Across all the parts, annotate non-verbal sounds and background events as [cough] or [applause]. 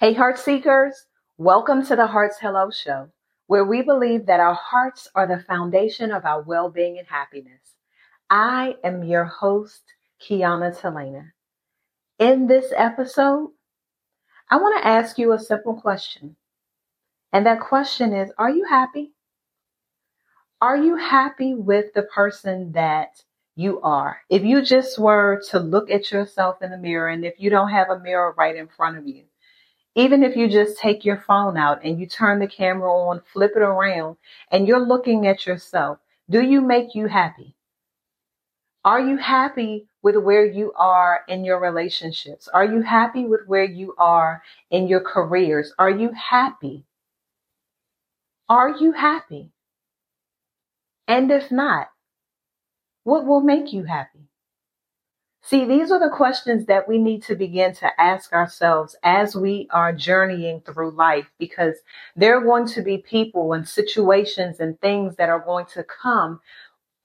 Hey, Heart Seekers, welcome to the Hearts Hello Show, where we believe that our hearts are the foundation of our well being and happiness. I am your host, Keona Talana. In this episode, I want to ask you a simple question. And that question is Are you happy? Are you happy with the person that you are? If you just were to look at yourself in the mirror, and if you don't have a mirror right in front of you, even if you just take your phone out and you turn the camera on, flip it around, and you're looking at yourself, do you make you happy? Are you happy with where you are in your relationships? Are you happy with where you are in your careers? Are you happy? Are you happy? And if not, what will make you happy? See, these are the questions that we need to begin to ask ourselves as we are journeying through life because there are going to be people and situations and things that are going to come,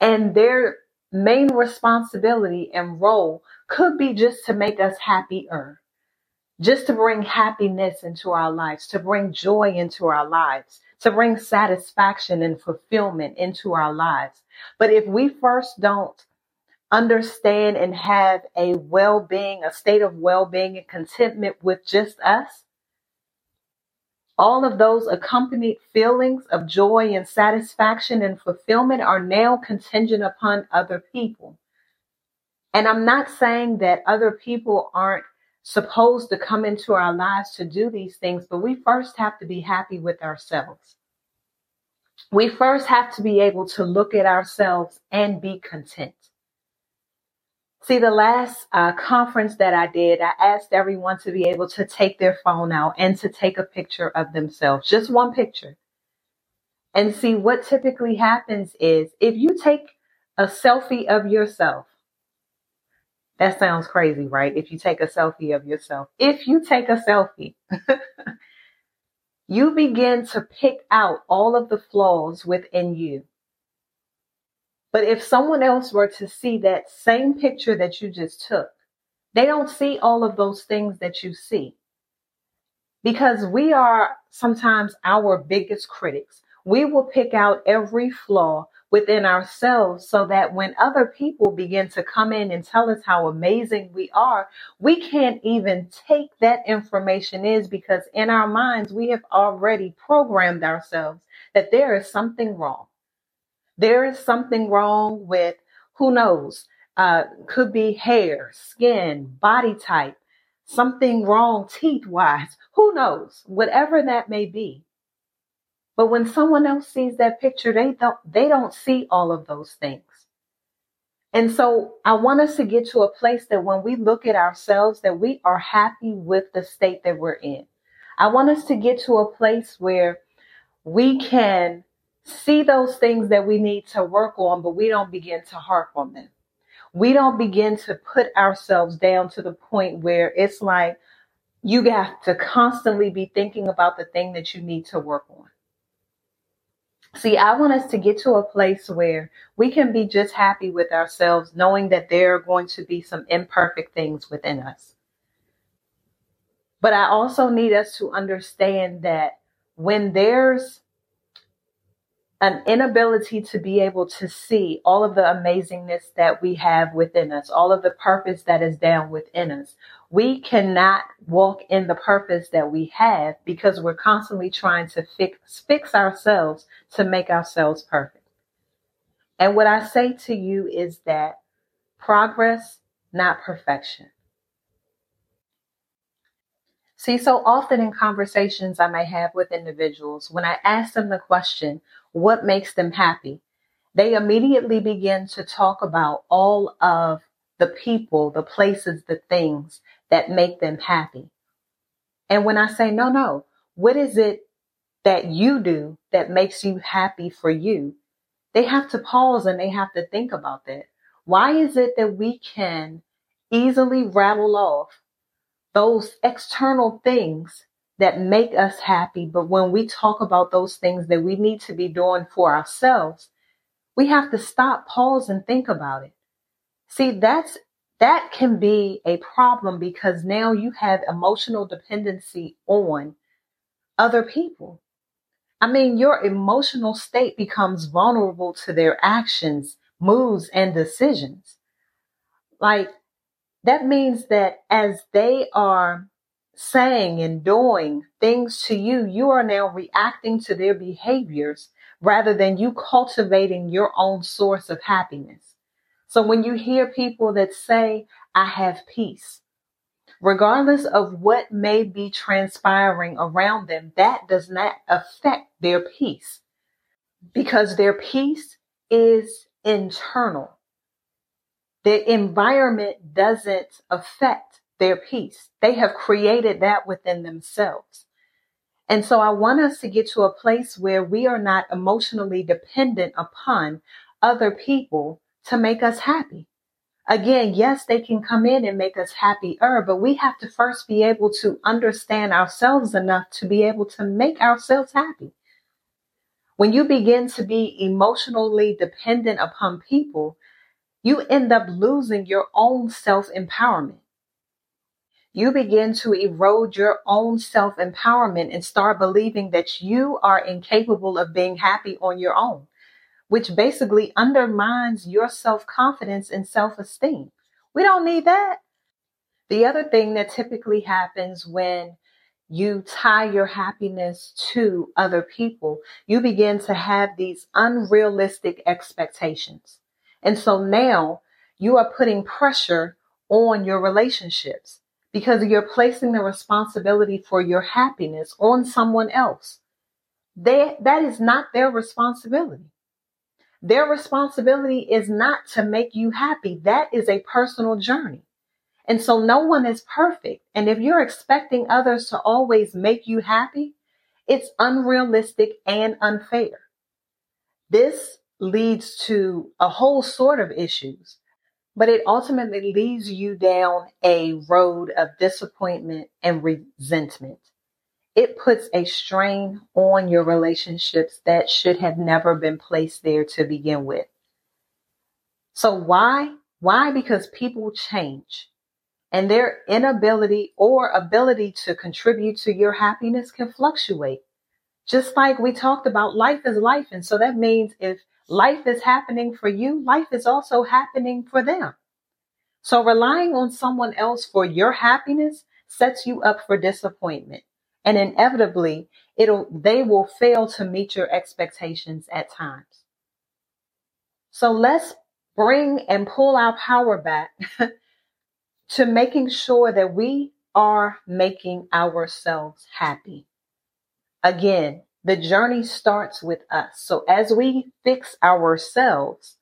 and their main responsibility and role could be just to make us happier, just to bring happiness into our lives, to bring joy into our lives, to bring satisfaction and fulfillment into our lives. But if we first don't understand and have a well being, a state of well being and contentment with just us, all of those accompanied feelings of joy and satisfaction and fulfillment are now contingent upon other people. And I'm not saying that other people aren't supposed to come into our lives to do these things, but we first have to be happy with ourselves. We first have to be able to look at ourselves and be content. See, the last uh, conference that I did, I asked everyone to be able to take their phone out and to take a picture of themselves, just one picture. And see, what typically happens is if you take a selfie of yourself, that sounds crazy, right? If you take a selfie of yourself, if you take a selfie, [laughs] you begin to pick out all of the flaws within you. But if someone else were to see that same picture that you just took, they don't see all of those things that you see. Because we are sometimes our biggest critics. We will pick out every flaw within ourselves so that when other people begin to come in and tell us how amazing we are, we can't even take that information is because in our minds we have already programmed ourselves that there is something wrong. There is something wrong with who knows, uh, could be hair, skin, body type, something wrong teeth wise, who knows, whatever that may be. But when someone else sees that picture, they don't, they don't see all of those things. And so I want us to get to a place that when we look at ourselves, that we are happy with the state that we're in. I want us to get to a place where we can see those things that we need to work on, but we don't begin to harp on them. We don't begin to put ourselves down to the point where it's like you have to constantly be thinking about the thing that you need to work on. See, I want us to get to a place where we can be just happy with ourselves, knowing that there are going to be some imperfect things within us. But I also need us to understand that when there's an inability to be able to see all of the amazingness that we have within us, all of the purpose that is down within us. We cannot walk in the purpose that we have because we're constantly trying to fix, fix ourselves to make ourselves perfect. And what I say to you is that progress, not perfection. See, so often in conversations I may have with individuals, when I ask them the question, what makes them happy, they immediately begin to talk about all of the people, the places, the things that make them happy. And when I say, no, no, what is it that you do that makes you happy for you? They have to pause and they have to think about that. Why is it that we can easily rattle off those external things that make us happy. But when we talk about those things that we need to be doing for ourselves, we have to stop, pause, and think about it. See, that's that can be a problem because now you have emotional dependency on other people. I mean, your emotional state becomes vulnerable to their actions, moods, and decisions. Like, that means that as they are saying and doing things to you, you are now reacting to their behaviors rather than you cultivating your own source of happiness. So when you hear people that say, I have peace, regardless of what may be transpiring around them, that does not affect their peace because their peace is internal. The environment doesn't affect their peace. They have created that within themselves. And so I want us to get to a place where we are not emotionally dependent upon other people to make us happy. Again, yes, they can come in and make us happier, but we have to first be able to understand ourselves enough to be able to make ourselves happy. When you begin to be emotionally dependent upon people, you end up losing your own self empowerment. You begin to erode your own self empowerment and start believing that you are incapable of being happy on your own which basically undermines your self confidence and self esteem. We don't need that. The other thing that typically happens when you tie your happiness to other people, you begin to have these unrealistic expectations. And so now you are putting pressure on your relationships because you're placing the responsibility for your happiness on someone else. They, that is not their responsibility. Their responsibility is not to make you happy. That is a personal journey. And so no one is perfect. And if you're expecting others to always make you happy, it's unrealistic and unfair. This leads to a whole sort of issues, but it ultimately leads you down a road of disappointment and resentment it puts a strain on your relationships that should have never been placed there to begin with. So why? Why? Because people change and their inability or ability to contribute to your happiness can fluctuate. Just like we talked about, life is life. And so that means if life is happening for you, life is also happening for them. So relying on someone else for your happiness sets you up for disappointment. And inevitably it'll they will fail to meet your expectations at times. So let's bring and pull our power back [laughs] to making sure that we are making ourselves happy. Again the journey starts with us so as we fix ourselves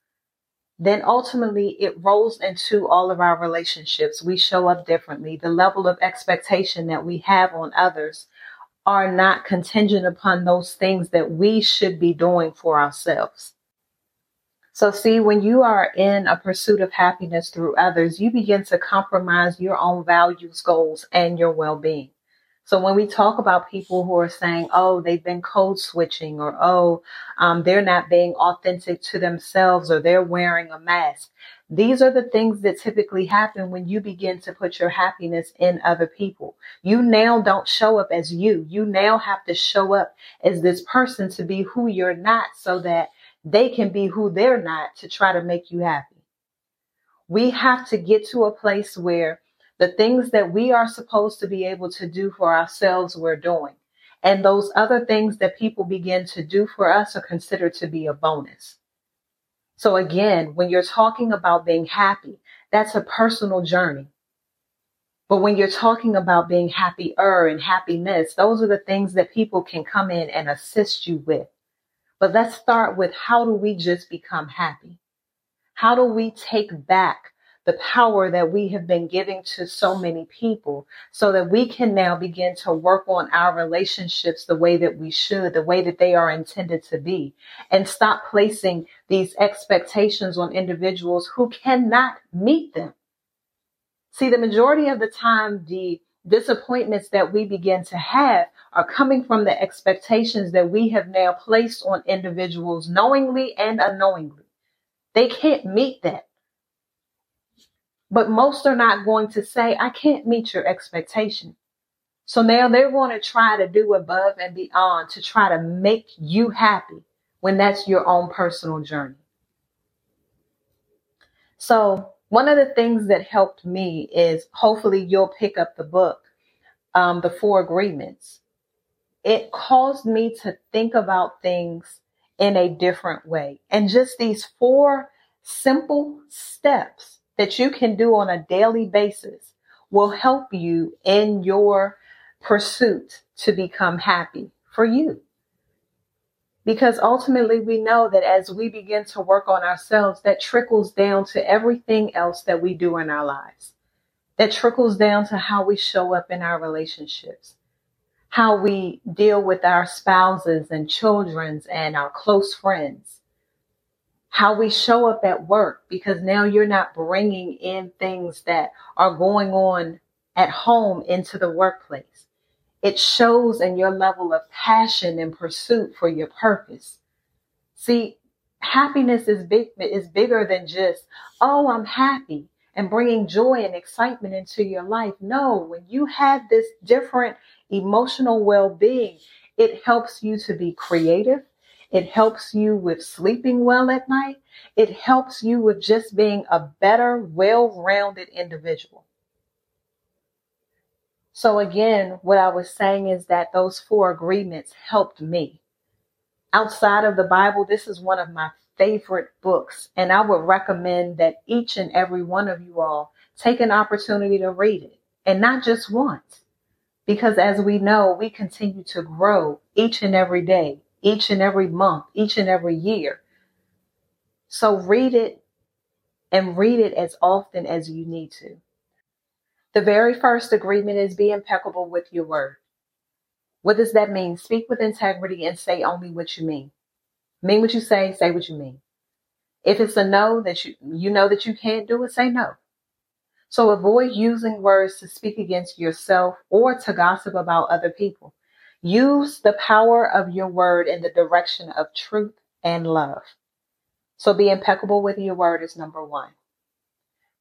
then ultimately it rolls into all of our relationships. We show up differently. The level of expectation that we have on others are not contingent upon those things that we should be doing for ourselves. So, see, when you are in a pursuit of happiness through others, you begin to compromise your own values, goals, and your well being. So, when we talk about people who are saying, oh, they've been code switching, or oh, um, they're not being authentic to themselves, or they're wearing a mask, these are the things that typically happen when you begin to put your happiness in other people. You now don't show up as you. You now have to show up as this person to be who you're not so that they can be who they're not to try to make you happy. We have to get to a place where the things that we are supposed to be able to do for ourselves, we're doing. And those other things that people begin to do for us are considered to be a bonus. So again, when you're talking about being happy, that's a personal journey. But when you're talking about being happier and happiness, those are the things that people can come in and assist you with. But let's start with how do we just become happy? How do we take back the power that we have been giving to so many people so that we can now begin to work on our relationships the way that we should, the way that they are intended to be, and stop placing these expectations on individuals who cannot meet them. See, the majority of the time, the disappointments that we begin to have are coming from the expectations that we have now placed on individuals knowingly and unknowingly. They can't meet that. But most are not going to say, I can't meet your expectation. So now they're going to try to do above and beyond to try to make you happy when that's your own personal journey. So one of the things that helped me is hopefully you'll pick up the book, um, The Four Agreements. It caused me to think about things in a different way. And just these four simple steps that you can do on a daily basis will help you in your pursuit to become happy for you. Because ultimately we know that as we begin to work on ourselves, that trickles down to everything else that we do in our lives. That trickles down to how we show up in our relationships, how we deal with our spouses and children's and our close friends, how we show up at work, because now you're not bringing in things that are going on at home into the workplace. It shows in your level of passion and pursuit for your purpose. See, happiness is big, is bigger than just, oh, I'm happy and bringing joy and excitement into your life. No, when you have this different emotional well-being, it helps you to be creative. It helps you with sleeping well at night. It helps you with just being a better, well-rounded individual. So again, what I was saying is that those four agreements helped me. Outside of the Bible, this is one of my favorite books, and I would recommend that each and every one of you all take an opportunity to read it, and not just once. Because as we know, we continue to grow each and every day, each and every month, each and every year. So read it and read it as often as you need to. The very first agreement is be impeccable with your word. What does that mean? Speak with integrity and say only what you mean. Mean what you say, say what you mean. If it's a no that you you know that you can't do it, say no. So avoid using words to speak against yourself or to gossip about other people. Use the power of your word in the direction of truth and love. So be impeccable with your word is number one.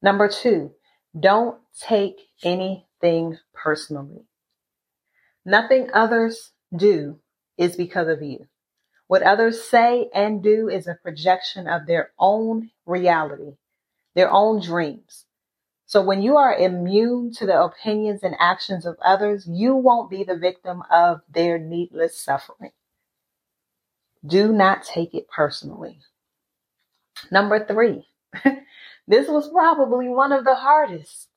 Number two, don't take anything personally. Nothing others do is because of you. What others say and do is a projection of their own reality, their own dreams. So when you are immune to the opinions and actions of others, you won't be the victim of their needless suffering. Do not take it personally. Number three, [laughs] This was probably one of the hardest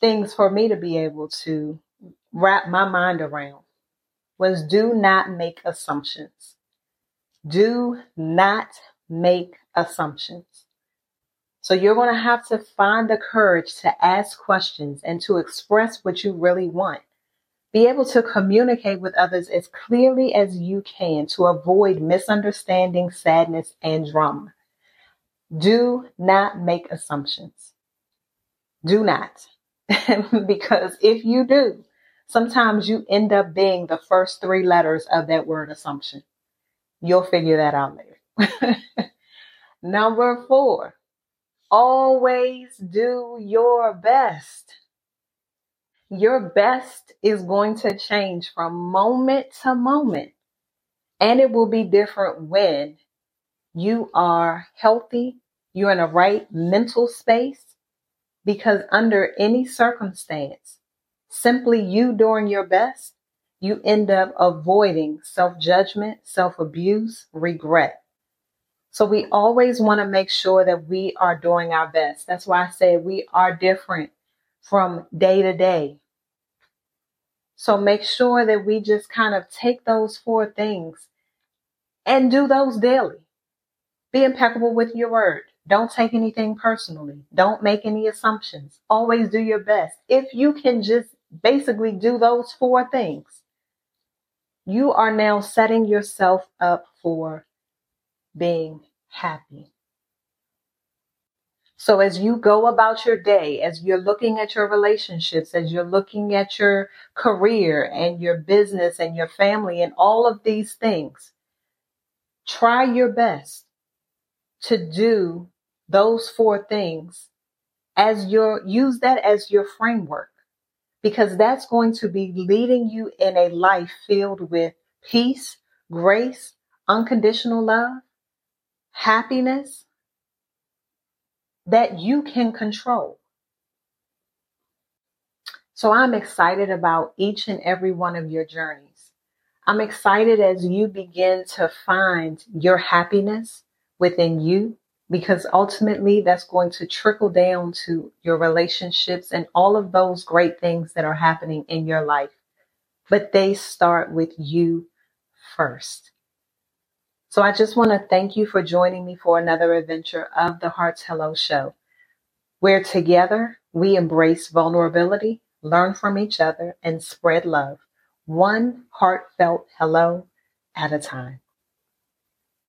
things for me to be able to wrap my mind around was do not make assumptions. Do not make assumptions. So you're going to have to find the courage to ask questions and to express what you really want. Be able to communicate with others as clearly as you can to avoid misunderstanding, sadness, and drama. Do not make assumptions. Do not. [laughs] because if you do, sometimes you end up being the first three letters of that word assumption. You'll figure that out later. [laughs] Number four, always do your best. Your best is going to change from moment to moment, and it will be different when you are healthy, you're in a right mental space, because under any circumstance, simply you doing your best, you end up avoiding self judgment, self abuse, regret. So we always want to make sure that we are doing our best. That's why I say we are different from day to day. So make sure that we just kind of take those four things and do those daily. Be impeccable with your word. Don't take anything personally. Don't make any assumptions. Always do your best. If you can just basically do those four things, you are now setting yourself up for being happy. So as you go about your day, as you're looking at your relationships, as you're looking at your career and your business and your family and all of these things, try your best to do those four things as your, use that as your framework because that's going to be leading you in a life filled with peace, grace, unconditional love, happiness that you can control. So I'm excited about each and every one of your journeys. I'm excited as you begin to find your happiness within you because ultimately that's going to trickle down to your relationships and all of those great things that are happening in your life. But they start with you first. So I just want to thank you for joining me for another adventure of the Hearts Hello Show, where together we embrace vulnerability learn from each other, and spread love, one heartfelt hello at a time.